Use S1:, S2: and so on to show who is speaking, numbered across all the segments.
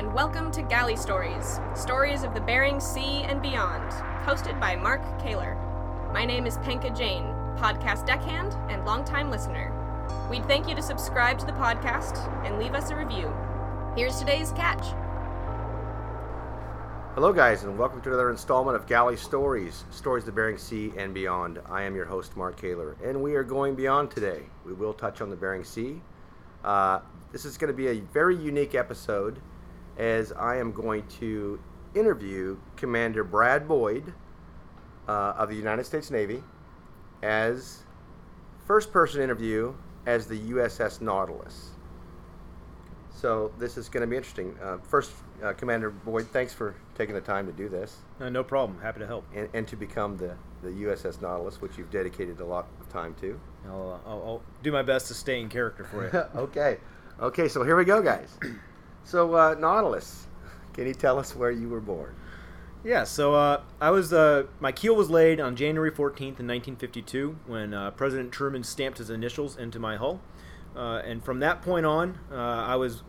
S1: and welcome to Galley Stories Stories of the Bering Sea and Beyond, hosted by Mark Kaler. My name is Penka Jane, podcast deckhand and longtime listener. We'd thank you to subscribe to the podcast and leave us a review. Here's today's catch.
S2: Hello, guys, and welcome to another installment of Galley Stories Stories of the Bering Sea and Beyond. I am your host, Mark Kaler, and we are going beyond today. We will touch on the Bering Sea. Uh, this is going to be a very unique episode as I am going to interview Commander Brad Boyd uh, of the United States Navy as first person interview as the USS Nautilus. So this is going to be interesting. Uh, first, uh, Commander Boyd, thanks for taking the time to do this
S3: Uh, no problem. Happy to help.
S2: and, and to become the, the USS Nautilus, which you've dedicated a lot of time to.
S3: I'll, uh, I'll, I'll do my best to stay in character for you.
S2: okay. Okay, so here we go, guys. So, uh, Nautilus, can you tell us where you were born?
S3: yeah. So uh, I was uh, my keel was laid on January 14th in 1952 when uh, President Truman stamped his initials into my hull, uh, and from that point on, uh, I was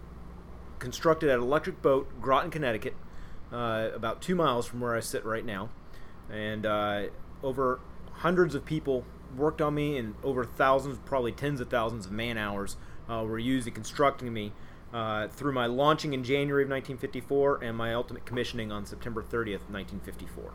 S3: constructed at Electric Boat, Groton, Connecticut, uh, about two miles from where I sit right now, and over hundreds of people worked on me, and over thousands, probably tens of thousands of man hours were used in constructing me. Uh, through my launching in January of 1954 and my ultimate commissioning on September 30th, 1954.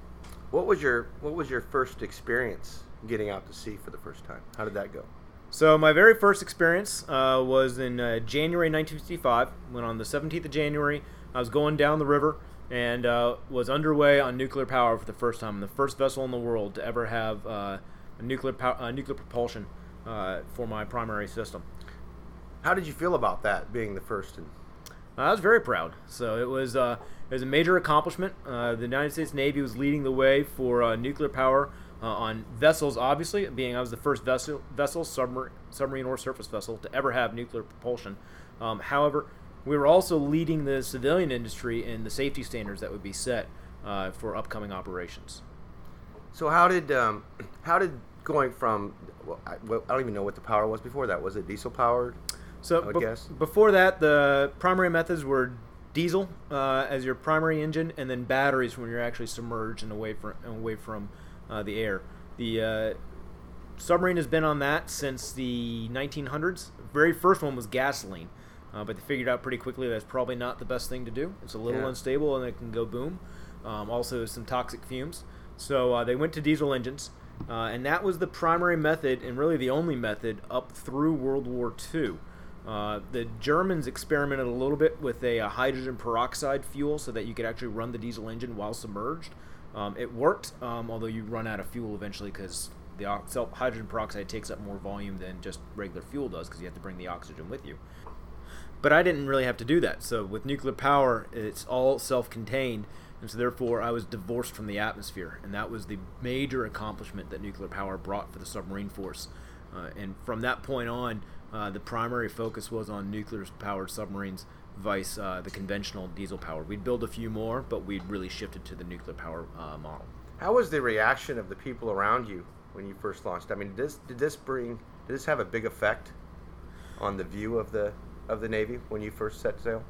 S2: What was your What was your first experience getting out to sea for the first time? How did that go?
S3: So my very first experience uh, was in uh, January 1955. When on the 17th of January, I was going down the river and uh, was underway on nuclear power for the first time. I'm the first vessel in the world to ever have uh, a nuclear pow- uh, nuclear propulsion uh, for my primary system.
S2: How did you feel about that being the first? And
S3: I was very proud. So it was uh, it was a major accomplishment. Uh, the United States Navy was leading the way for uh, nuclear power uh, on vessels. Obviously, being I was the first vessel, vessel submarine, submarine or surface vessel to ever have nuclear propulsion. Um, however, we were also leading the civilian industry in the safety standards that would be set uh, for upcoming operations.
S2: so, how did um, how did going from well, I, well, I don't even know what the power was before that. Was it diesel powered?
S3: So be-
S2: guess.
S3: before that, the primary methods were diesel uh, as your primary engine, and then batteries when you're actually submerged and away from away from uh, the air. The uh, submarine has been on that since the 1900s. Very first one was gasoline, uh, but they figured out pretty quickly that's probably not the best thing to do. It's a little
S2: Yeah.
S3: unstable and it can go boom. Um, also, some toxic fumes. So uh, they went to diesel engines, uh, and that was the primary method and really the only method up through World War II. Uh, the Germans experimented a little bit with a, uh hydrogen peroxide fuel so that you could actually run the diesel engine while submerged. Um, it worked, um, although you run out of fuel eventually because the ox- hydrogen peroxide takes up more volume than just regular fuel does because you have to bring the oxygen with you. But I didn't really have to do that. So with nuclear power, it's all self-contained, and so therefore I was divorced from the atmosphere, and that was the major accomplishment that nuclear power brought for the submarine force. Uh, and from that point on, uh, the primary focus was on nuclear-powered submarines, vice uh, the conventional diesel power. We'd build a few more, but we'd really shifted to the nuclear power uh, model.
S2: How was the reaction of the people around you when you first launched? I mean, did this did this bring did this have a big effect on the view of the of the Navy when you first set sail?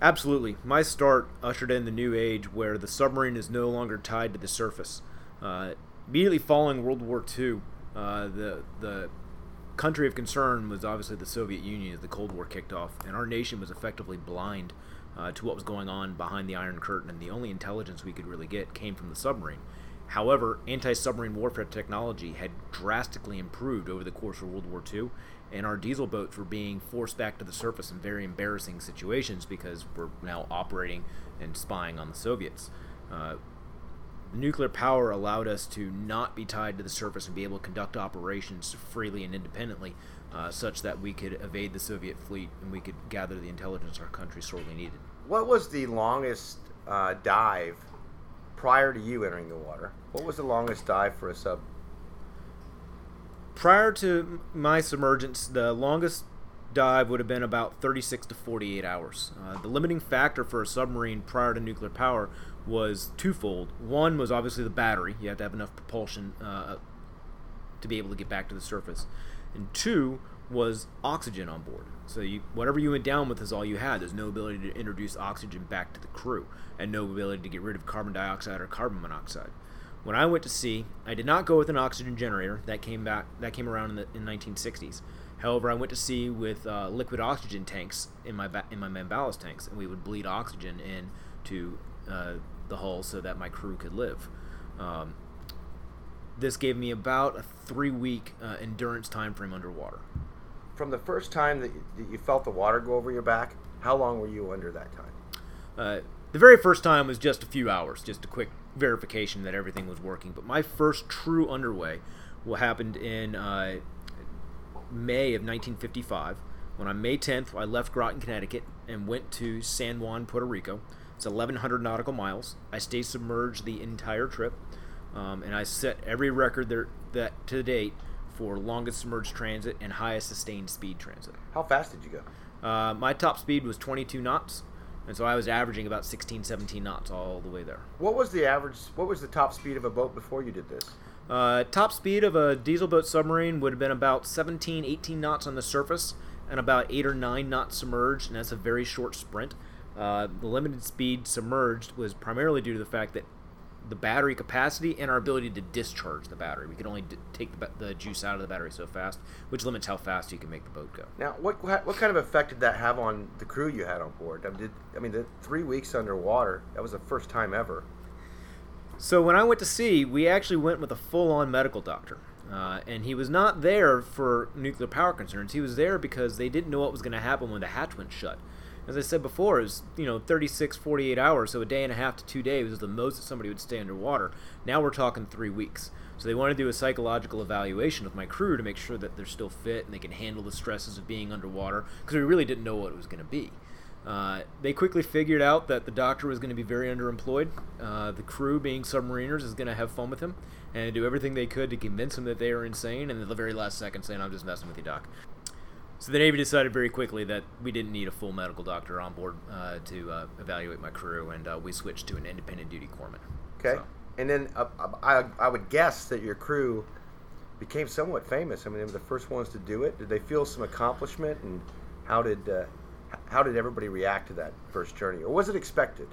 S3: Absolutely. My start ushered in the new age where the submarine is no longer tied to the surface. Uh, immediately following World War II, uh, the the country of concern was obviously the Soviet Union as the Cold War kicked off, and our nation was effectively blind uh, to what was going on behind the Iron Curtain, and the only intelligence we could really get came from the submarine. However, anti submarine warfare technology had drastically improved over the course of World War II, and our diesel boats were being forced back to the surface in very embarrassing situations because we're now operating and spying on the Soviets. Uh, nuclear power allowed us to not be tied to the surface and be able to conduct operations freely and independently, uh, such that we could evade the Soviet fleet and we could gather the intelligence our country sorely needed.
S2: What was the longest uh, dive prior to you entering the water? What was the longest dive for a sub?
S3: Prior to my submergence, the longest dive would have been about 36 to 48 hours. Uh, the limiting factor for a submarine prior to nuclear power was twofold. One was obviously the battery; you had to have enough propulsion uh, to be able to get back to the surface. And two was oxygen on board. So you, whatever you went down with is all you had. There's no ability to introduce oxygen back to the crew, and no ability to get rid of carbon dioxide or carbon monoxide. When I went to sea, I did not go with an oxygen generator. That came back. That came around in the in 1960s. However, I went to sea with uh, liquid oxygen tanks in my ba- in my main ballast tanks, and we would bleed oxygen into uh, the hull so that my crew could live. Um, this gave me about a three-week uh, endurance time frame underwater.
S2: From the first time that you, that you felt the water go over your back, how long were you under that time?
S3: Uh, the very first time was just a few hours, just a quick verification that everything was working. But my first true underway what happened in uh, May of 1955. When on May 10th, I left Groton, Connecticut, and went to San Juan, Puerto Rico. It's 1,100 nautical miles. I stayed submerged the entire trip, um, and I set every record there that to date for longest submerged transit and highest sustained speed transit.
S2: How fast did you go?
S3: Uh, my top speed was 22 knots, and so I was averaging about 16, 17 knots all the way there.
S2: What was the average? What was the top speed of a boat before you did this?
S3: Uh, top speed of a diesel boat submarine would have been about 17, 18 knots on the surface and about 8 or 9 knots submerged, and that's a very short sprint. Uh, the limited speed submerged was primarily due to the fact that the battery capacity and our ability to discharge the battery. We could only d- take the, the juice out of the battery so fast, which limits how fast you can make the boat go.
S2: Now, what what kind of effect did that have on the crew you had on board? I mean, did, I mean the three weeks underwater, that was the first time ever.
S3: So when I went to sea, we actually went with a full-on medical doctor. Uh, and he was not there for nuclear power concerns. He was there because they didn't know what was going to happen when the hatch went shut. As I said before, it was, you know, 36, 48 hours, so a day and a half to two days was the most that somebody would stay underwater. Now we're talking three weeks. So they want to do a psychological evaluation of my crew to make sure that they're still fit and they can handle the stresses of being underwater because we really didn't know what it was going to be. Uh, they quickly figured out that the doctor was going to be very underemployed. Uh, the crew, being submariners, is going to have fun with him and do everything they could to convince him that they were insane. And at the very last second, saying, "I'm just messing with you, doc." So the Navy decided very quickly that we didn't need a full medical doctor on board uh, to uh, evaluate my crew, and uh, we switched to an independent duty corpsman.
S2: Okay.
S3: So-
S2: And then uh, I, I would guess that your crew became somewhat famous. I mean, they were the first ones to do it. Did they feel some accomplishment, and how did uh, how did everybody react to that first journey, or was it expected?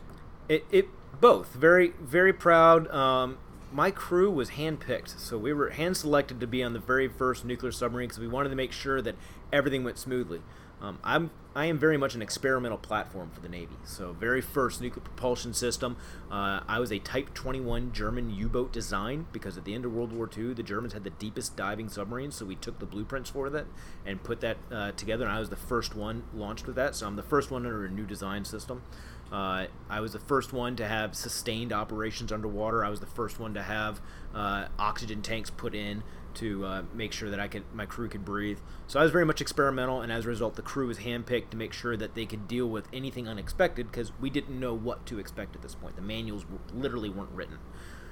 S3: It, it both very very proud. Um, my crew was handpicked, so we were hand selected to be on the very first nuclear submarine because we wanted to make sure that everything went smoothly. Um, I'm I am very much an experimental platform for the Navy. So very first nuclear propulsion system. Uh, I was a Type 21 German U-boat design because at the end of World War II, the Germans had the deepest diving submarines. So we took the blueprints for that and put that uh, together. And I was the first one launched with that. So I'm the first one under a new design system. Uh, I was the first one to have sustained operations underwater. I was the first one to have uh, oxygen tanks put in to uh, make sure that I could my crew could breathe. So I was very much experimental, and as a result, the crew was handpicked to make sure that they could deal with anything unexpected because we didn't know what to expect at this point. The manuals literally weren't written.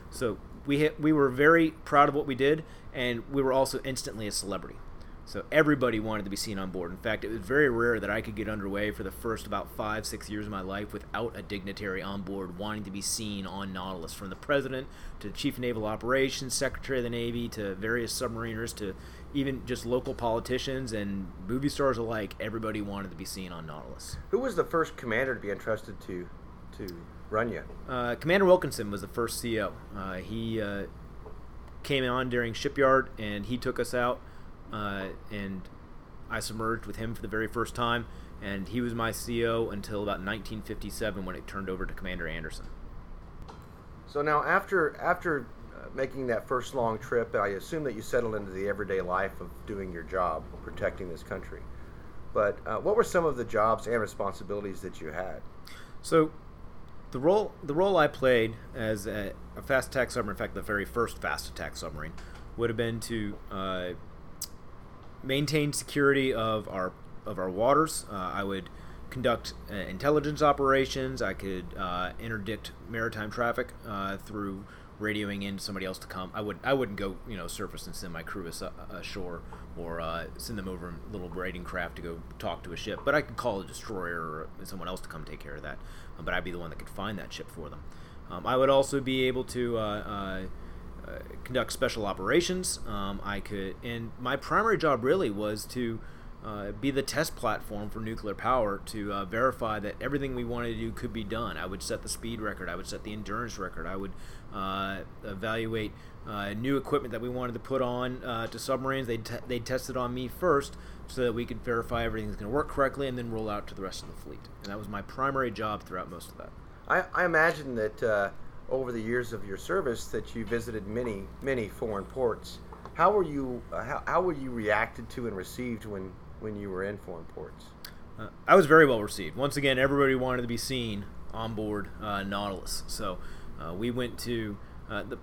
S3: So we hit, we were very proud of what we did, and we were also instantly a celebrity. So everybody wanted to be seen on board. In fact, it was very rare that I could get underway for the first about five, six years of my life without a dignitary on board wanting to be seen on Nautilus. From the president to the chief of naval operations, secretary of the Navy, to various submariners, to even just local politicians and movie stars alike, everybody wanted to be seen on Nautilus.
S2: Who was the first commander to be entrusted to to run you?
S3: Uh, Commander Wilkinson was the first CO. Uh, he uh, came on during shipyard and he took us out, uh, and I submerged with him for the very first time. And he was my CO until about 1957 when it turned over to Commander Anderson.
S2: So now, after after uh, making that first long trip, I assume that you settled into the everyday life of doing your job, protecting this country. But uh, what were some of the jobs and responsibilities that you had?
S3: So, the role the role I played as a, a fast attack submarine, in fact, the very first fast attack submarine, would have been to uh, maintain security of our of our waters. Uh, I would conduct uh, intelligence operations. I could uh, interdict maritime traffic uh, through radioing in somebody else to come. I would I wouldn't go you know surface and send my crew as- ashore or uh, send them over in little raiding craft to go talk to a ship. But I could call a destroyer or someone else to come take care of that. Uh, but I'd be the one that could find that ship for them. Um, I would also be able to. Uh, uh, uh, conduct special operations. Um, I could, and my primary job really was to uh, be the test platform for nuclear power to uh, verify that everything we wanted to do could be done. I would set the speed record. I would set the endurance record. I would uh, evaluate uh, new equipment that we wanted to put on uh, to submarines. They'd, t- they'd test it on me first so that we could verify everything's going to work correctly and then roll out to the rest of the fleet. And that was my primary job throughout most of that.
S2: I, I imagine that over the years of your service that you visited many, many foreign ports. How were you? how, how were you reacted to and received when when you were in foreign ports?
S3: Uh, I was very well received. Once again, everybody wanted to be seen on board uh, Nautilus. So uh, we went to uh, the,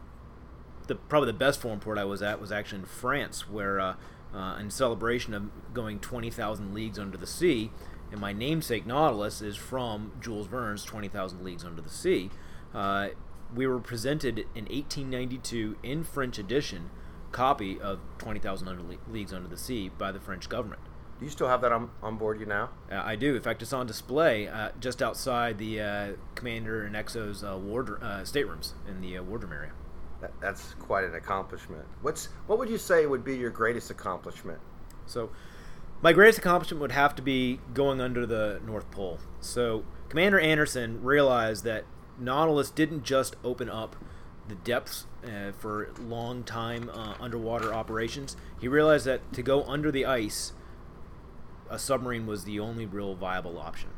S3: the probably the best foreign port I was at was actually in France, where uh, uh, in celebration of going 20,000 leagues under the sea, and my namesake Nautilus is from Jules Verne's 20,000 Leagues Under the Sea. We were presented in 1892 in French edition copy of 20,000 Leagues Under the Sea by the French government.
S2: Do you still have that on, on board you now?
S3: Uh, I do. In fact, it's on display uh, just outside the uh, Commander and XO's uh, ward uh, staterooms in the uh, wardroom area.
S2: That, that's quite an accomplishment. What's what would you say would be your greatest accomplishment?
S3: So, my greatest accomplishment would have to be going under the North Pole. So, Commander Anderson realized that Nautilus didn't just open up the depths uh, for long time uh, underwater operations. He realized that to go under the ice a submarine was the only real viable option.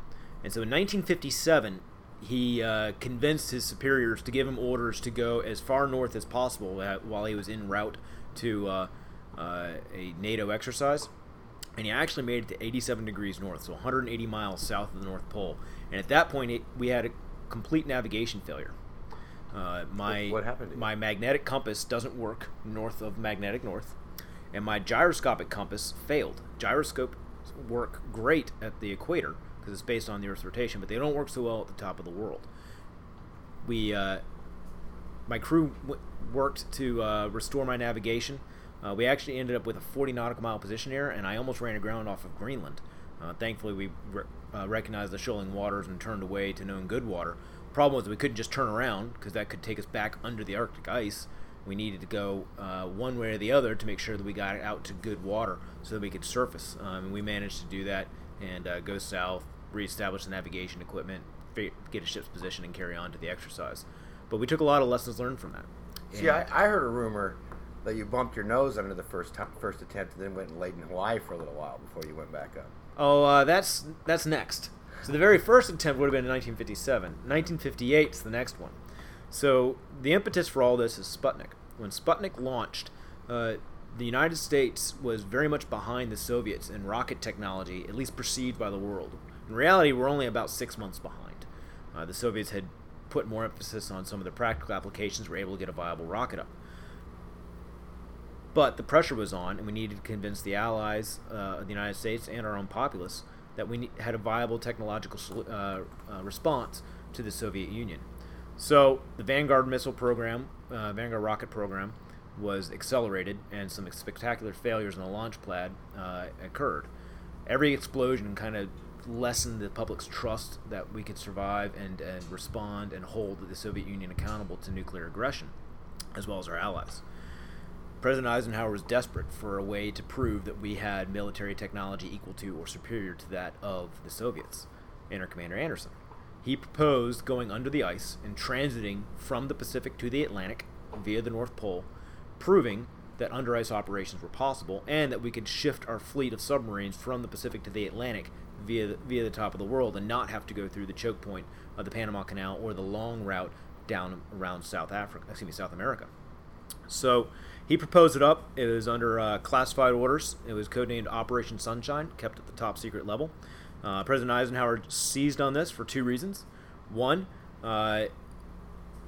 S3: And so in 1957, he uh, convinced his superiors to give him orders to go as far north as possible while he was en route to uh, uh, a NATO exercise. And he actually made it to 87 degrees north, so 180 miles south of the North Pole. And at that point, it, we had complete navigation failure. Uh, my
S2: what happened?
S3: My magnetic compass doesn't work north of magnetic north, and my gyroscopic compass failed. Gyroscope work great at the equator because it's based on the Earth's rotation, but they don't work so well at the top of the world. We, uh, my crew w- worked to uh, restore my navigation. Uh, we actually ended up with a 40 nautical mile position error, and I almost ran aground off of Greenland. Uh, thankfully, we re- uh, recognized the shoaling waters and turned away to known good water. Problem was we couldn't just turn around because that could take us back under the Arctic ice we needed to go uh, one way or the other to make sure that we got out to good water so that we could surface. Um, and we managed to do that and uh, go south, reestablish the navigation equipment, get a ship's position, and carry on to the exercise. But we took a lot of lessons learned from that.
S2: See, I, I, heard a rumor that you bumped your nose under the first t- first attempt and then went and laid in Hawaii for a little while before you went back up.
S3: Oh, uh, that's that's next. So the very first attempt would have been in 1957. 1958 is the next one. So the impetus for all this is Sputnik. When Sputnik launched, uh, the United States was very much behind the Soviets in rocket technology, at least perceived by the world. In reality, we're only about six months behind. Uh, the Soviets had put more emphasis on some of the practical applications, were able to get a viable rocket up. But the pressure was on, and we needed to convince the allies uh, of the United States and our own populace that we had a viable technological uh, uh, response to the Soviet Union. So the Vanguard missile program, uh, Vanguard rocket program, was accelerated, and some spectacular failures in the launch pad uh, occurred. Every explosion kind of lessened the public's trust that we could survive and, and respond and hold the Soviet Union accountable to nuclear aggression, as well as our allies. President Eisenhower was desperate for a way to prove that we had military technology equal to or superior to that of the Soviets, and our Commander Anderson he proposed going under the ice and transiting from the Pacific to the Atlantic via the North Pole, proving that under ice operations were possible and that we could shift our fleet of submarines from the Pacific to the Atlantic via the, via the top of the world and not have to go through the choke point of the Panama Canal or the long route down around South Africa, excuse me, South America. So he proposed it up. It was under uh, classified orders. It was codenamed Operation Sunshine, kept at the top secret level. Uh, President Eisenhower seized on this for two reasons. One, uh,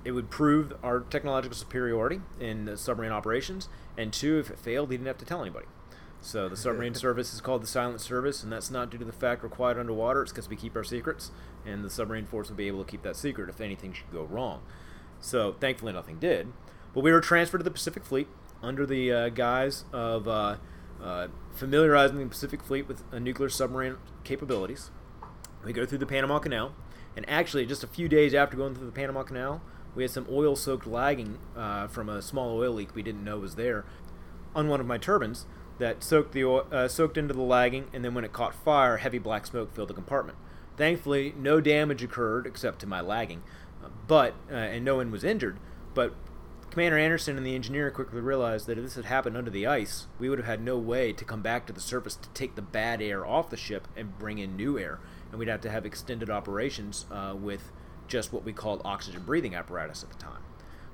S3: it would prove our technological superiority in submarine operations, and two, if it failed, he didn't have to tell anybody. So the submarine service is called the silent service, and that's not due to the fact we're quiet underwater. It's because we keep our secrets, and the submarine force will be able to keep that secret if anything should go wrong. So thankfully, nothing did. But we were transferred to the Pacific Fleet under the uh, guise of uh, uh, familiarizing the Pacific Fleet with nuclear submarine capabilities. We go through the Panama Canal, and actually, just a few days after going through the Panama Canal, we had some oil soaked lagging uh, from a small oil leak we didn't know was there on one of my turbines. that soaked the oil, uh, soaked into the lagging, and then when it caught fire, heavy black smoke filled the compartment. Thankfully, no damage occurred except to my lagging, but uh, and no one was injured. But Commander Anderson and the engineer quickly realized that if this had happened under the ice, we would have had no way to come back to the surface to take the bad air off the ship and bring in new air, and we'd have to have extended operations uh, with just what we called oxygen breathing apparatus at the time.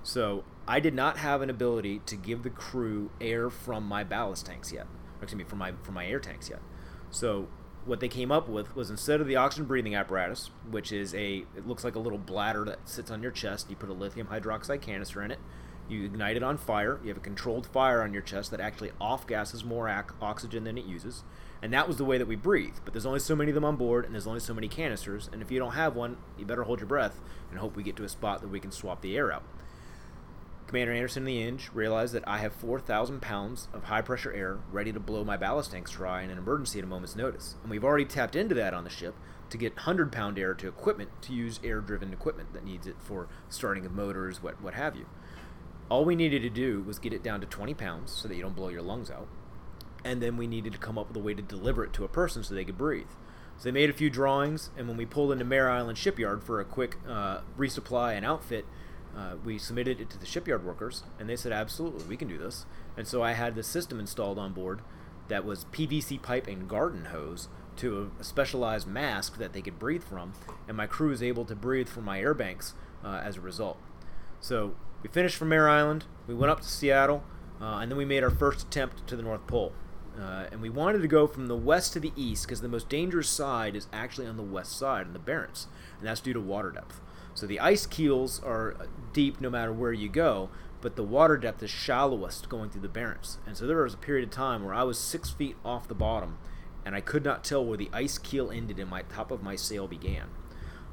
S3: So I did not have an ability to give the crew air from my ballast tanks yet, excuse me, from my from my air tanks yet. So what they came up with was instead of the oxygen breathing apparatus, which is a it looks like a little bladder that sits on your chest, you put a lithium hydroxide canister in it, you ignite it on fire, you have a controlled fire on your chest that actually off gases more ac- oxygen than it uses, and that was the way that we breathe. But there's only so many of them on board, and there's only so many canisters, and if you don't have one, you better hold your breath and hope we get to a spot that we can swap the air out. Commander Anderson and the Inge realized that I have 4,000 pounds of high pressure air ready to blow my ballast tanks dry in an emergency at a moment's notice. And we've already tapped into that on the ship to get 100 pound air to equipment to use air driven equipment that needs it for starting of motors, what, what have you. All we needed to do was get it down to 20 pounds so that you don't blow your lungs out. And then we needed to come up with a way to deliver it to a person so they could breathe. So they made a few drawings, and when we pulled into Mare Island Shipyard for a quick uh, resupply and outfit, uh, we submitted it to the shipyard workers, and they said, absolutely, we can do this. And so I had the system installed on board that was PVC pipe and garden hose to a, specialized mask that they could breathe from, and my crew was able to breathe from my air banks uh, as a result. So we finished from Mare Island, we went up to Seattle, uh, and then we made our first attempt to the North Pole. Uh, and we wanted to go from the west to the east because the most dangerous side is actually on the west side in the Barents, and that's due to water depth. So the ice keels are deep no matter where you go, but the water depth is shallowest going through the Barents. And so there was a period of time where I was six feet off the bottom, and I could not tell where the ice keel ended and my top of my sail began.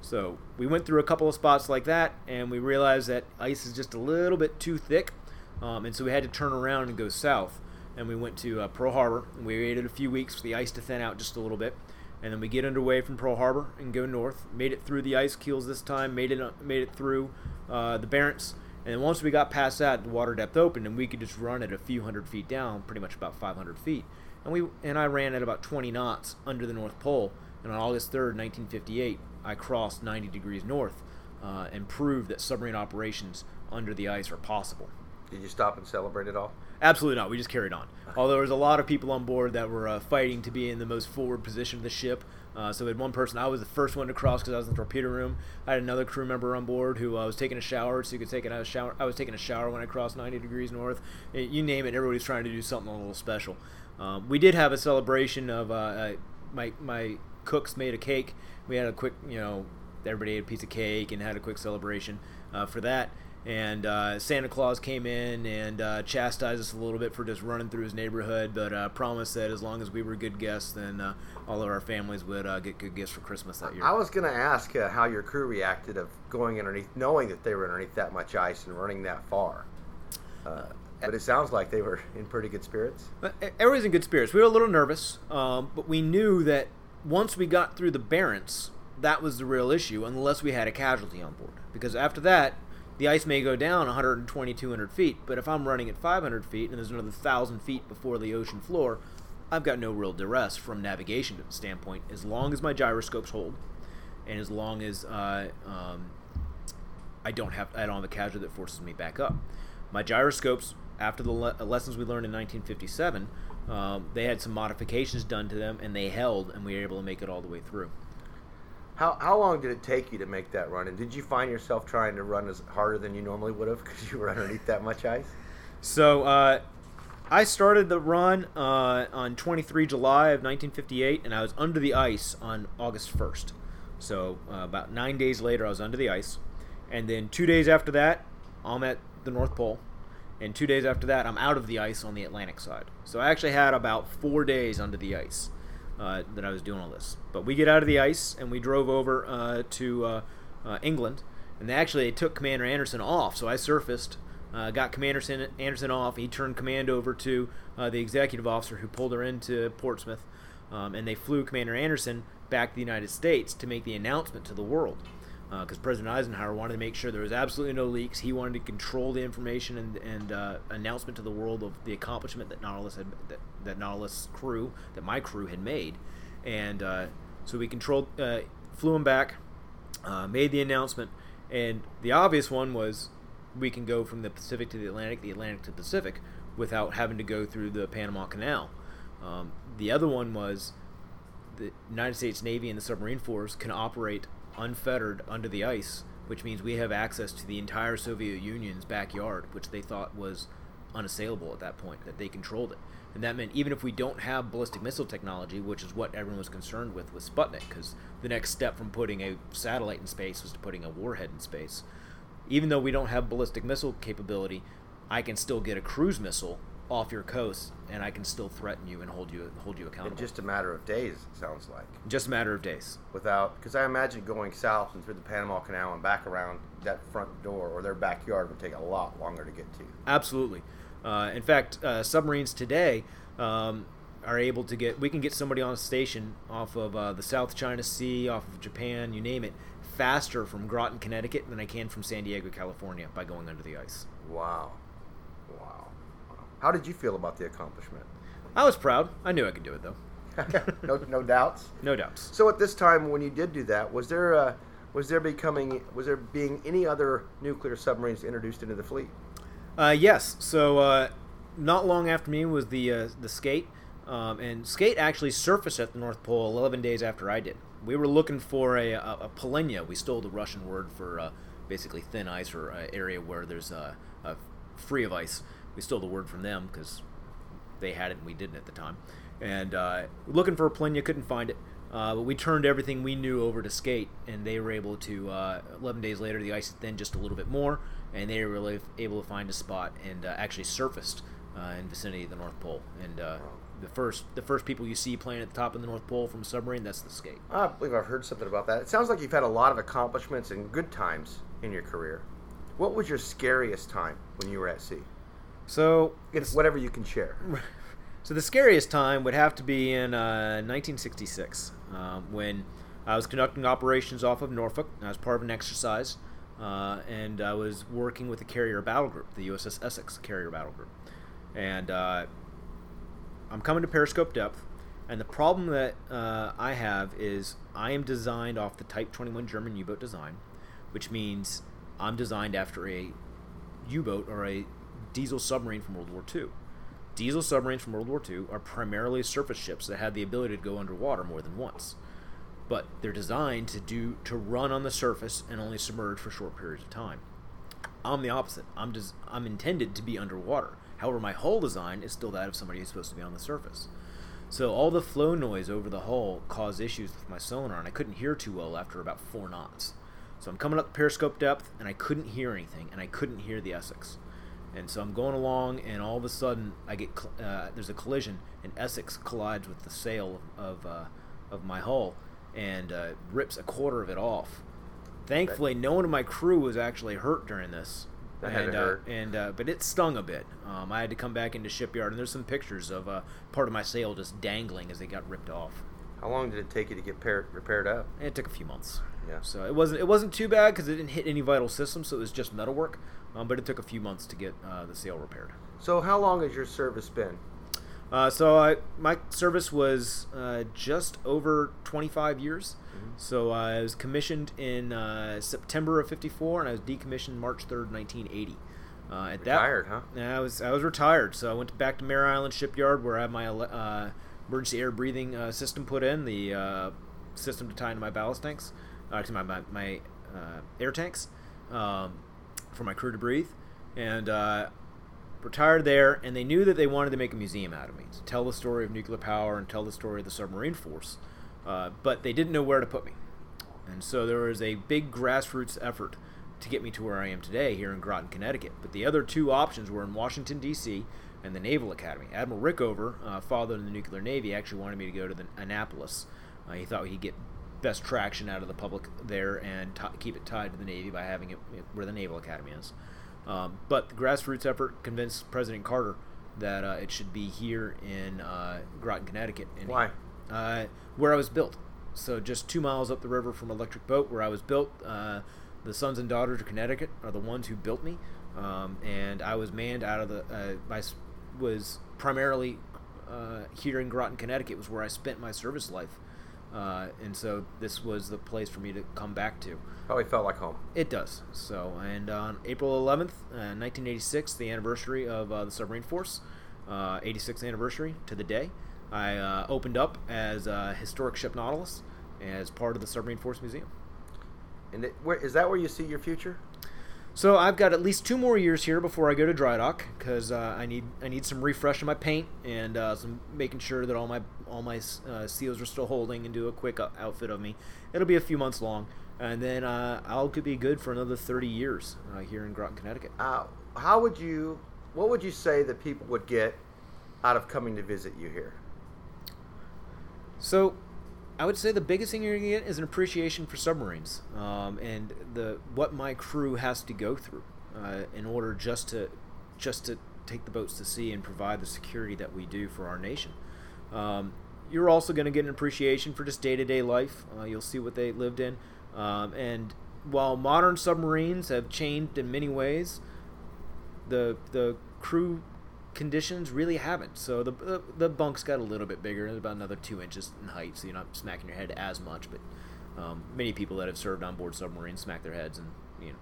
S3: So we went through a couple of spots like that, and we realized that ice is just a little bit too thick, um, and so we had to turn around and go south. And we went to uh, Pearl Harbor, and we waited a few weeks for the ice to thin out just a little bit and then we get underway from Pearl Harbor and go north. Made it through the ice keels this time. Made it uh, made it through uh, the Barents, and then once we got past that, the water depth opened, and we could just run at a few hundred feet down, pretty much about 500 feet. And we and I ran at about 20 knots under the North Pole. And on August 3rd, 1958, I crossed 90 degrees north uh, and proved that submarine operations under the ice are possible.
S2: Did you stop and celebrate at all?
S3: Absolutely not. We just carried on. Although there was a lot of people on board that were uh, fighting to be in the most forward position of the ship. Uh, so we had one person. I was the first one to cross because I was in the torpedo room. I had another crew member on board who uh, was taking a shower, so you could take a shower. I was taking a shower when I crossed 90 degrees north. You name it, everybody's trying to do something a little special. Um, we did have a celebration of uh, uh, my my cooks made a cake. We had a quick, you know, everybody ate a piece of cake and had a quick celebration uh, for that and uh, Santa Claus came in and uh, chastised us a little bit for just running through his neighborhood, but uh, promised that as long as we were good guests, then uh, all of our families would uh, get good gifts for Christmas that year.
S2: I was going to ask uh, how your crew reacted of going underneath, knowing that they were underneath that much ice and running that far. but it sounds like they were in pretty good spirits.
S3: Everybody's in good spirits. We were a little nervous, um, but we knew that once we got through the Barents, that was the real issue, unless we had a casualty on board. Because after that, the ice may go down 120, 200 feet, but if I'm running at 500 feet and there's another 1,000 feet before the ocean floor, I've got no real duress from navigation standpoint as long as my gyroscopes hold and as long as uh, um, I don't have I don't have a casualty that forces me back up. My gyroscopes, after the le- lessons we learned in 1957, um, they had some modifications done to them and they held, and we were able to make it all the way through.
S2: How, how long did it take you to make that run? And did you find yourself trying to run as harder than you normally would have because you were underneath that much ice?
S3: So uh, I started the run uh, on 23 July of 1958, and I was under the ice on August 1st. So uh, about nine days later, I was under the ice, and then two days after that, I'm at the North Pole, and two days after that, I'm out of the ice on the Atlantic side. So I actually had about four days under the ice uh, that I was doing all this. But we get out of the ice and we drove over uh, to uh, uh England, and they actually took Commander Anderson off. So I surfaced, uh, got Commander Anderson off. He turned command over to uh, the executive officer who pulled her into Portsmouth, um, and they flew Commander Anderson back to the United States to make the announcement to the world. Because President Eisenhower wanted to make sure there was absolutely no leaks. He wanted to control the information and, and uh, announcement to the world of the accomplishment that Nautilus had that, that Nautilus crew that my crew had made, and uh, so we controlled, uh, flew him back, uh, made the announcement, and the obvious one was we can go from the Pacific to the Atlantic, the Atlantic to the Pacific, without having to go through the Panama Canal. Um, the other one was the United States Navy and the submarine force can operate unfettered under the ice, which means we have access to the entire Soviet Union's backyard, which they thought was unassailable at that point, that they controlled it. And that meant even if we don't have ballistic missile technology, which is what everyone was concerned with with Sputnik, because the next step from putting a satellite in space was to putting a warhead in space. Even though we don't have ballistic missile capability, I can still get a cruise missile off your coast, and I can still threaten you and hold you hold you accountable.
S2: In just a matter of days, it sounds like.
S3: Just a matter of days.
S2: Without, because I imagine going south and through the Panama Canal and back around that front door or their backyard would take a lot longer to get to.
S3: Absolutely. Uh, in fact, uh, submarines today um, are able to get. We can get somebody on a station off of uh, the South China Sea, off of Japan, you name it, faster from Groton, Connecticut than I can from San Diego, California, by going under the ice.
S2: Wow. Wow. How did you feel about the accomplishment?
S3: I was proud. I knew I could do it, though.
S2: no, no doubts.
S3: No doubts.
S2: So at this time, when you did do that, was there uh, was there becoming was there being any other nuclear submarines introduced into the fleet?
S3: Uh, yes. So uh, not long after me was the uh, the skate, um, and skate actually surfaced at the North Pole 11 days after I did. We were looking for a, a, a polynya. We stole the Russian word for uh, basically thin ice or uh, area where there's uh, free of ice. We stole the word from them because they had it and we didn't at the time. And uh, looking for a polynya, couldn't find it. Uh, but we turned everything we knew over to skate, and they were able to. Uh, 11 days later, the ice thinned just a little bit more, and they were able to find a spot and uh, actually surfaced uh, in vicinity of the North Pole. And uh, the first the first people you see playing at the top of the North Pole from a submarine, that's the skate.
S2: I believe I've heard something about that. It sounds like you've had a lot of accomplishments and good times in your career. What was your scariest time when you were at sea?
S3: So
S2: it's whatever you can share.
S3: So the scariest time would have to be in uh, 1966 um, when I was conducting operations off of Norfolk as part of an exercise, uh, and I was working with the carrier battle group, the USS Essex carrier battle group, and uh, I'm coming to periscope depth. And the problem that uh, I have is I am designed off the Type 21 German U-boat design, which means I'm designed after a U-boat or a diesel submarine from World War II. Diesel submarines from World War II are primarily surface ships that had the ability to go underwater more than once. But they're designed to do to run on the surface and only submerge for short periods of time. I'm the opposite. I'm des- I'm intended to be underwater. However, my hull design is still that of somebody who's supposed to be on the surface. So all the flow noise over the hull caused issues with my sonar, and I couldn't hear too well after about four knots. So I'm coming up periscope depth, and I couldn't hear anything, and I couldn't hear the Essex. And so I'm going along, and all of a sudden, I get uh, there's a collision, and Essex collides with the sail of uh, of my hull, and uh, rips a quarter of it off. Thankfully, no one of my crew was actually hurt during this.
S2: That
S3: and, uh,
S2: hurt.
S3: and uh, but it stung a bit. Um, I had to come back into shipyard, and there's some pictures of uh, part of my sail just dangling as it got ripped off.
S2: How long did it take you to get par- repaired up?
S3: It took a few months.
S2: Yeah.
S3: So it wasn't it wasn't too bad because it didn't hit any vital systems, so it was just metalwork. Um, but it took a few months to get uh, the sail repaired.
S2: So how long has your service been?
S3: Uh, so I, my service was uh, just over 25 years. So I was commissioned in uh, September of '54, and I was decommissioned March 3rd, 1980. Uh, at
S2: Retired,
S3: that,
S2: huh?
S3: Yeah, I was I was retired, so I went back to Mare Island Shipyard where I had my uh, emergency air breathing uh, system put in, the uh, system to tie into my ballast tanks, uh, actually my my, my uh, air tanks um, for my crew to breathe, and uh, retired there. And they knew that they wanted to make a museum out of me to tell the story of nuclear power and tell the story of the submarine force, uh, but they didn't know where to put me, and so there was a big grassroots effort to get me to where I am today here in Groton, Connecticut. But the other two options were in Washington, D.C. and the Naval Academy. Admiral Rickover, uh, father of the nuclear navy, actually wanted me to go to the Annapolis. Uh, he thought he'd get best traction out of the public there and t- keep it tied to the Navy by having it where the Naval Academy is. Um, but the grassroots effort convinced President Carter that uh, it should be here in uh, Groton, Connecticut. And
S2: Why?
S3: Uh, where I was built. so just two miles up the river from Electric Boat, where I was built. Uh, the sons and daughters of Connecticut are the ones who built me, um, and I was manned out of the. Uh, I was primarily uh, here in Groton, Connecticut, was where I spent my service life, uh, and so this was the place for me to come back to.
S2: Probably felt like home.
S3: It does. So, and on April 11th, 1986, the anniversary of the submarine force, 86th anniversary to the day. I uh, opened up as a historic ship Nautilus as part of the Submarine Force Museum.
S2: And it, where, is that where you see your future?
S3: So I've got at least two more years here before I go to dry dock because uh, I need I need some refresh in my paint and uh, some making sure that all my all my uh, seals are still holding and do a quick outfit of me. It'll be a few months long, and then uh, I'll could be good for another thirty years uh, here in Groton, Connecticut.
S2: Uh, how would you? What would you say that people would get out of coming to visit you here?
S3: So, I would say the biggest thing you're gonna get is an appreciation for submarines um, and the what my crew has to go through uh, in order just to just to take the boats to sea and provide the security that we do for our nation. Um, you're also going to get an appreciation for just day-to-day life. Uh, you'll see what they lived in, um, and while modern submarines have changed in many ways, the the crew conditions really haven't. So the, the, the bunks got a little bit bigger, about another two inches in height, so you're not smacking your head as much. But um, many people that have served on board submarines smack their heads and you know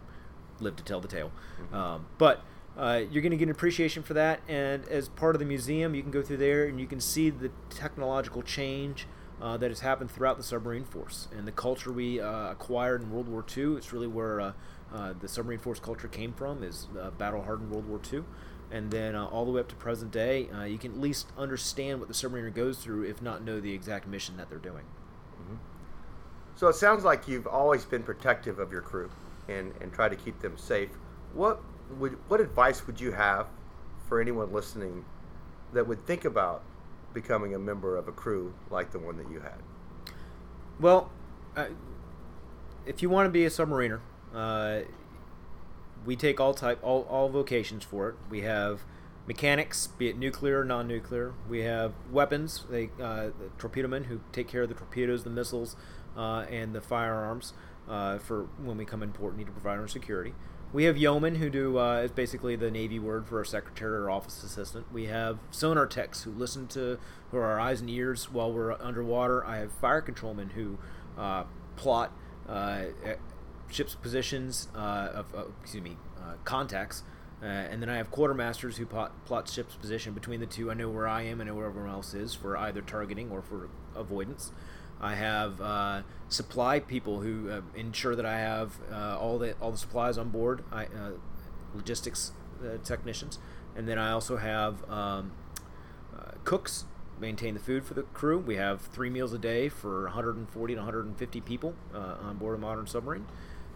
S3: live to tell the tale. Mm-hmm. Um, but uh, you're going to get an appreciation for that, and as part of the museum, you can go through there and you can see the technological change. Uh, that has happened throughout the submarine force and the culture we uh, acquired in World War II. It's really where uh, uh, the submarine force culture came from, is uh, battle hardened World War II and then uh, all the way up to present day, uh, you can at least understand what the submariner goes through, if not know the exact mission that they're doing. Mm-hmm.
S2: So it sounds like you've always been protective of your crew and, and try to keep them safe. What would what advice would you have for anyone listening that would think about becoming a member of a crew like the one that you had?
S3: Well, uh, if you want to be a submariner, uh, we take all type all, all vocations for it. We have mechanics, be it nuclear or non-nuclear. We have weapons, they uh, the torpedo men who take care of the torpedoes, the missiles, uh, and the firearms uh, for when we come in port and need to provide our security. We have yeomen who do uh, is basically the Navy word for a secretary or office assistant. We have sonar techs who listen to who are our eyes and ears while we're underwater. I have fire controlmen who uh, plot uh, ship's positions uh, of uh, excuse me uh, contacts, uh, and then I have quartermasters who plot, ship's position between the two. I know where I am, and know where everyone else is for either targeting or for avoidance. I have uh, supply people who uh, ensure that I have all the all the supplies on board. I, logistics technicians, and then I also have um, cooks maintain the food for the crew. We have three meals a day for 140 to 150 people on board a modern submarine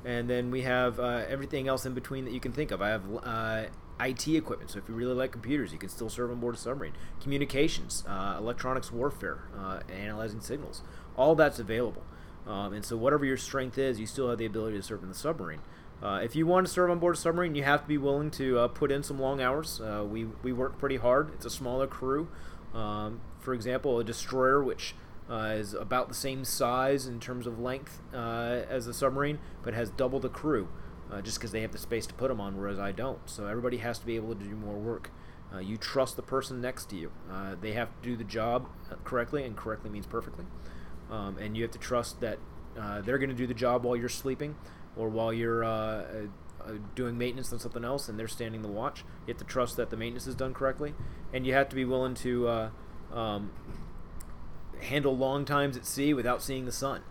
S3: and then we have uh, everything else in between that you can think of. I have uh, IT equipment, so if you really like computers, you can still serve on board a submarine. Communications, uh, electronics warfare, uh, analyzing signals, all that's available. Um, and so, whatever your strength is, you still have the ability to serve in the submarine. Uh, if you want to serve on board a submarine, you have to be willing to uh, put in some long hours. we, we work pretty hard. It's a smaller crew. Um, for example, a destroyer, which uh, is about the same size in terms of length uh, as the submarine, but has double the crew, uh, just because they have the space to put them on, whereas I don't. So everybody has to be able to do more work. Uh, you trust the person next to you. Uh, they have to do the job uh, correctly, and correctly means perfectly. Um, and you have to trust that they're going to do the job while you're sleeping, or while you're doing maintenance on something else, and they're standing the watch. You have to trust that the maintenance is done correctly, and you have to be willing to um, handle long times at sea without seeing the sun.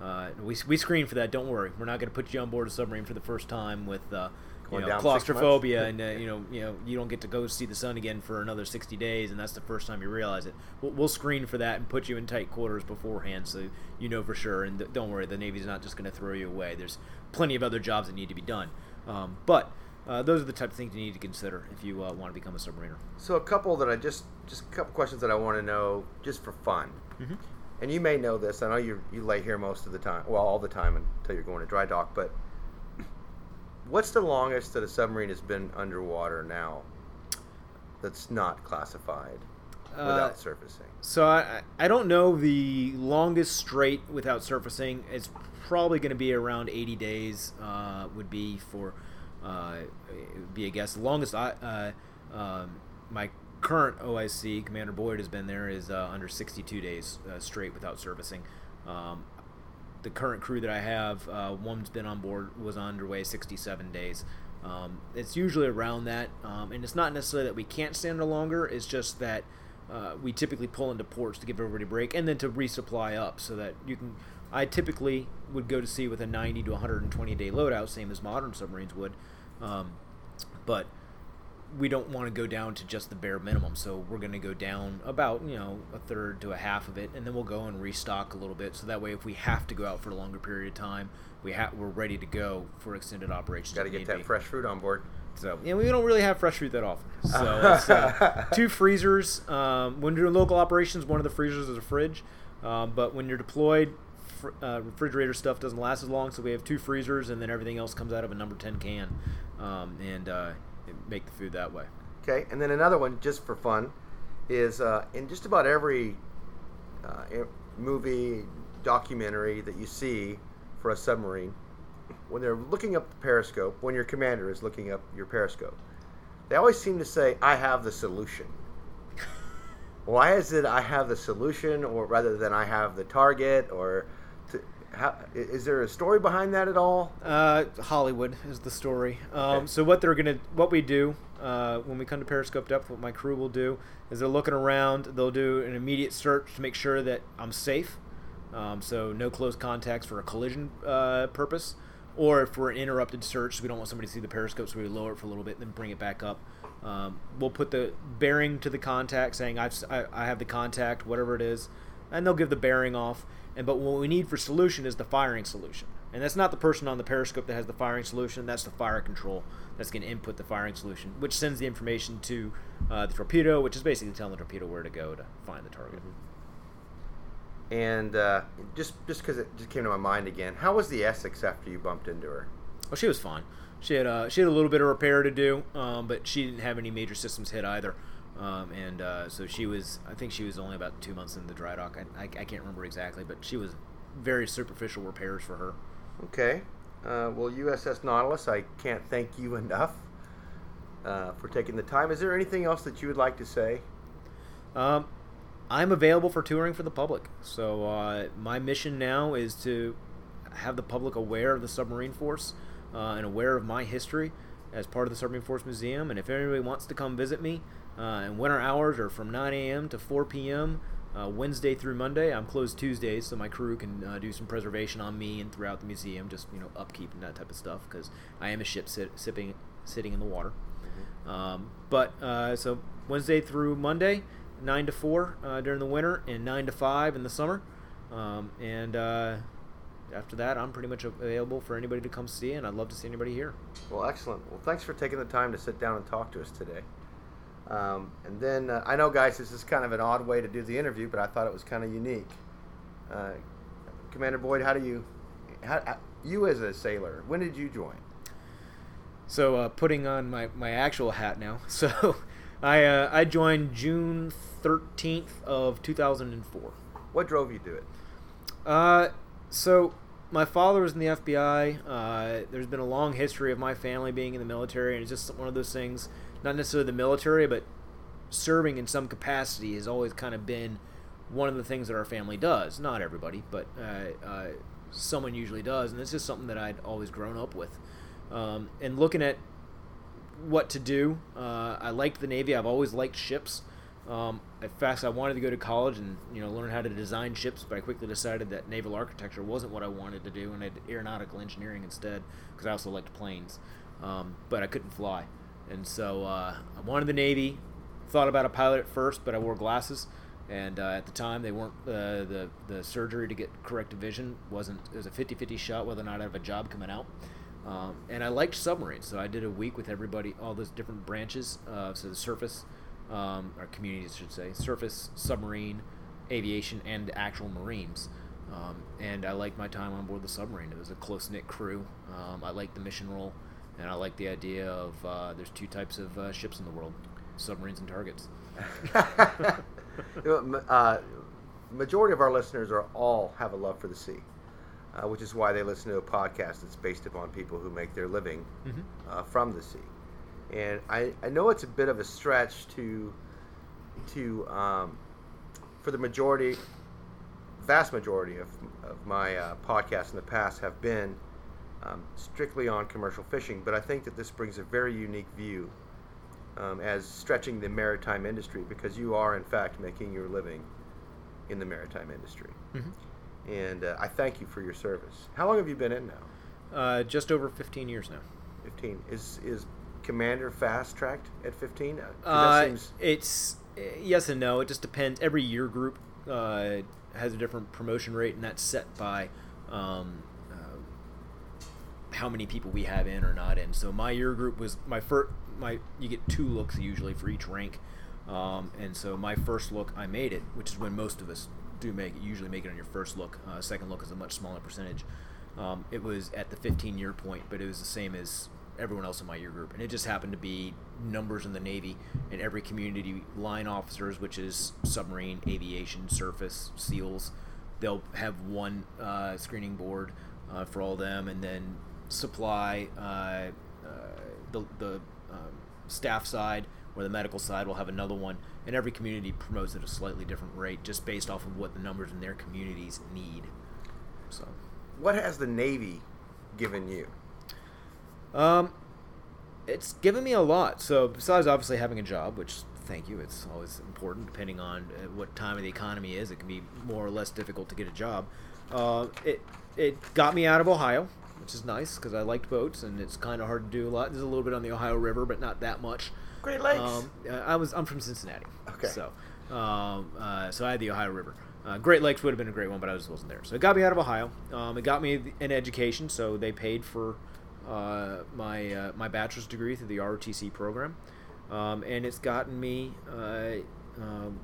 S3: Uh, we, we screen for that. Don't worry. We're not going to put you on board a submarine for the first time with uh, you know, claustrophobia and uh, you know you know you don't get to go see the sun again for another 60 days, and that's the first time you realize it. We'll, we'll screen for that and put you in tight quarters beforehand, so you know for sure. And th- don't worry, the Navy's not just going to throw you away. There's plenty of other jobs that need to be done. Um, but uh, those are the type of things you need to consider if you uh, want to become a submariner.
S2: So a couple that I just just a couple questions that I want to know just for fun. Mm-hmm. And you may know this. I know you you lay here most of the time. Well, all the time until you're going to dry dock. But what's the longest that a submarine has been underwater now? That's not classified. without surfacing.
S3: So I I don't know the longest straight without surfacing. It's probably going to be around 80 days. Uh, would be for uh, it would be a guess. The longest I uh, um, my current OIC Commander Boyd has been there is uh, under 62 days uh, straight without servicing. Um, the current crew that I have, uh, one's been on board, was underway 67 days. Um, it's usually around that, um, and it's not necessarily that we can't stand there longer. It's just that uh, we typically pull into ports to give everybody a break, and then to resupply up so that you can. I typically would go to sea with a 90 to 120 day loadout, same as modern submarines would, um, but we don't want to go down to just the bare minimum. So we're going to go down about you know a third to a half of it, and then we'll go and restock a little bit. So that way, if we have to go out for a longer period of time, we ha- we're ready to go for extended operations.
S2: Got to get that
S3: be.
S2: fresh fruit on board.
S3: So yeah, we don't really have fresh fruit that often. So it's, uh, two freezers. Um, when you're doing local operations, one of the freezers is a fridge. Um, but when you're deployed, fr- uh, refrigerator stuff doesn't last as long. So we have two freezers, and then everything else comes out of a number ten can, um, and uh, make the food that way.
S2: Okay, and then another one, just for fun, is uh, in just about every uh, movie, documentary that you see for a submarine, when they're looking up the periscope, when your commander is looking up your periscope, they always seem to say, I have the solution. Why is it I have the solution, or rather than I have the target, or how, i- is there a story behind that at all?
S3: Uh, Hollywood is the story. Um,
S2: Okay.
S3: So what they're gonna, what we do uh, when we come to Periscope Depth, what my crew will do is they're looking around. They'll do an immediate search to make sure that I'm safe. Um, so no close contacts for a collision uh, purpose, or for an interrupted search. We don't want somebody to see the periscope, so we lower it for a little bit, and then bring it back up. Um, we'll put the bearing to the contact, saying I've, si I have the contact, whatever it is, and they'll give the bearing off. And but what we need for solution is the firing solution, and that's not the person on the periscope that has the firing solution. That's the fire control that's going to input the firing solution, which sends the information to uh, the torpedo, which is basically telling the torpedo where to go to find the target.
S2: And uh, just just because it just came to my mind again, how was the Essex after you bumped into her?
S3: Well, she was fine. She had uh, she had a little bit of repair to do, um, but she didn't have any major systems hit either. Um, and uh, so she was, I think she was only about two months in the dry dock. I, I, I can't remember exactly, but she was very superficial repairs for her.
S2: Okay. Uh, well, USS Nautilus, I can't thank you enough uh, for taking the time. Is there anything else that you would like to say?
S3: Um, I'm available for touring for the public. So uh, my mission now is to have the public aware of the submarine force uh, and aware of my history as part of the Submarine Force Museum. And if anybody wants to come visit me, and winter hours are from 9 a.m. to 4 p.m. Uh, Wednesday through Monday. I'm closed Tuesdays, so my crew can uh, do some preservation on me and throughout the museum, just you know upkeep and that type of stuff, because I am a ship sit, sipping, sitting in the water. Um, but uh, so Wednesday through Monday, nine to four uh, during the winter, and nine to five in the summer. Um, and uh, after that, I'm pretty much available for anybody to come see, and I'd love to see anybody here.
S2: Well, excellent. Well, thanks for taking the time to sit down and talk to us today. Um, and then uh, I know, guys, this is kind of an odd way to do the interview, but I thought it was kind of unique. Uh, Commander Boyd, how do you, how, how- you as a sailor, when did you join?
S3: So uh, putting on my, my actual hat now. So I uh, I joined June 13th of 2004.
S2: What drove you to it?
S3: Uh, so my father was in the FBI. Uh, there's been a long history of my family being in the military, and it's just one of those things. Not necessarily the military, but serving in some capacity has always kind of been one of the things that our family does. Not everybody, but uh, uh, someone usually does, and it's just something that I'd always grown up with. Um, and looking at what to do, uh, I liked the Navy. I've always liked ships. Um, in fact, I wanted to go to college and you know learn how to design ships, but I quickly decided that naval architecture wasn't what I wanted to do, and I did aeronautical engineering instead because I also liked planes, um, but I couldn't fly, and so uh, I wanted the Navy. Thought about a pilot at first, but I wore glasses, and uh, at the time they weren't uh, the the surgery to get corrective vision wasn't it was a 50-50 shot whether or not I have a job coming out. Um, and I liked submarines, so I did a week with everybody, all those different branches. So the surface, um, or communities, I should say, surface, submarine, aviation, and actual Marines. Um, and I liked my time on board the submarine. It was a close knit crew. Um, I liked the mission role, and I like the idea of uh, there's two types of uh, ships in the world: submarines and targets.
S2: You know, ma- uh, majority of our listeners are all have a love for the sea, uh, which is why they listen to a podcast that's based upon people who make their living
S3: Mhm.
S2: uh, from the sea. And I, I know it's a bit of a stretch to to um, for the majority, vast majority of, of my uh, podcasts in the past have been um, strictly on commercial fishing, but I think that this brings a very unique view um, as stretching the maritime industry because you are in fact making your living in the maritime industry.
S3: Mhm.
S2: And uh, I thank you for your service. How long have you been in now?
S3: Uh, just over 15 years now.
S2: 15. Is is commander fast tracked at 15? Uh,
S3: Uh,
S2: seems
S3: it's uh, yes and no. It just depends. Every year group uh, has a different promotion rate, and that's set by um, how many people we have in or not in. So my year group was my first. My you get two looks usually for each rank, um, and so my first look I made it, which is when most of us do make it. Usually make it on your first look. Uh, second look is a much smaller percentage. Um, it was at the 15 year point, but it was the same as everyone else in my year group, and it just happened to be numbers in the Navy and every community line officers, which is submarine, aviation, surface, SEALs. They'll have one uh, screening board uh, for all them, and then supply uh, uh, the the um, staff side or the medical side will have another one, and every community promotes at a slightly different rate, just based off of what the numbers in their communities need. So.
S2: what has the Navy given you?
S3: Um, it's given me a lot. So besides obviously having a job, which thank you, it's always important depending on uh, what time of the economy is. It can be more or less difficult to get a job. Uh, it it got me out of Ohio, which is nice because I liked boats and it's kind of hard to do a lot. There's a little bit on the Ohio River, but not that much.
S2: Great Lakes.
S3: Um, I was I'm from Cincinnati.
S2: Okay.
S3: So, um, uh, so I had the Ohio River. Uh, Great Lakes would have been a great one, but I just wasn't there. So it got me out of Ohio. Um, it got me an education, so they paid for uh, my uh, my bachelor's degree through the ROTC program, um, and it's gotten me uh, um,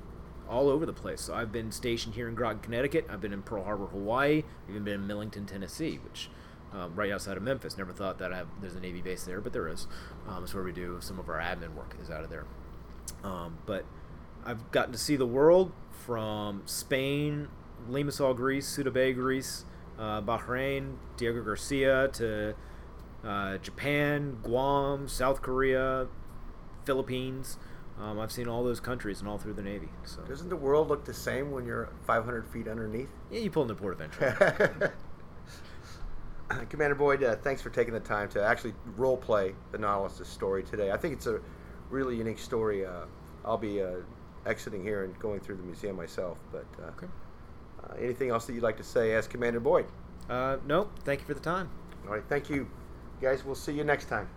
S3: all over the place. So I've been stationed here in Groton, Connecticut. I've been in Pearl Harbor, Hawaii. I've Even been in Millington, Tennessee, which um, right outside of Memphis. Never thought that have, there's a Navy base there, but there is. Um, it's where we do some of our admin work is out of there. Um, but I've gotten to see the world from Spain, Limassol, Greece, Suda Bay, Greece, uh, Bahrain, Diego Garcia to uh, Japan, Guam, South Korea, Philippines. Um, I've seen all those countries and all through the Navy. So
S2: Doesn't the world look the same when you're 500 feet underneath?
S3: yeah, you pull in the port of entry.
S2: Commander Boyd, uh, thanks for taking the time to actually role play the Nautilus' story today. I think it's a really unique story. Uh, I'll be uh, exiting here and going through the museum myself. But uh,
S3: Okay.
S2: uh, anything else that you'd like to say as Commander Boyd?
S3: uh, no, thank you for the time.
S2: All right, thank you, guys. We'll see you next time.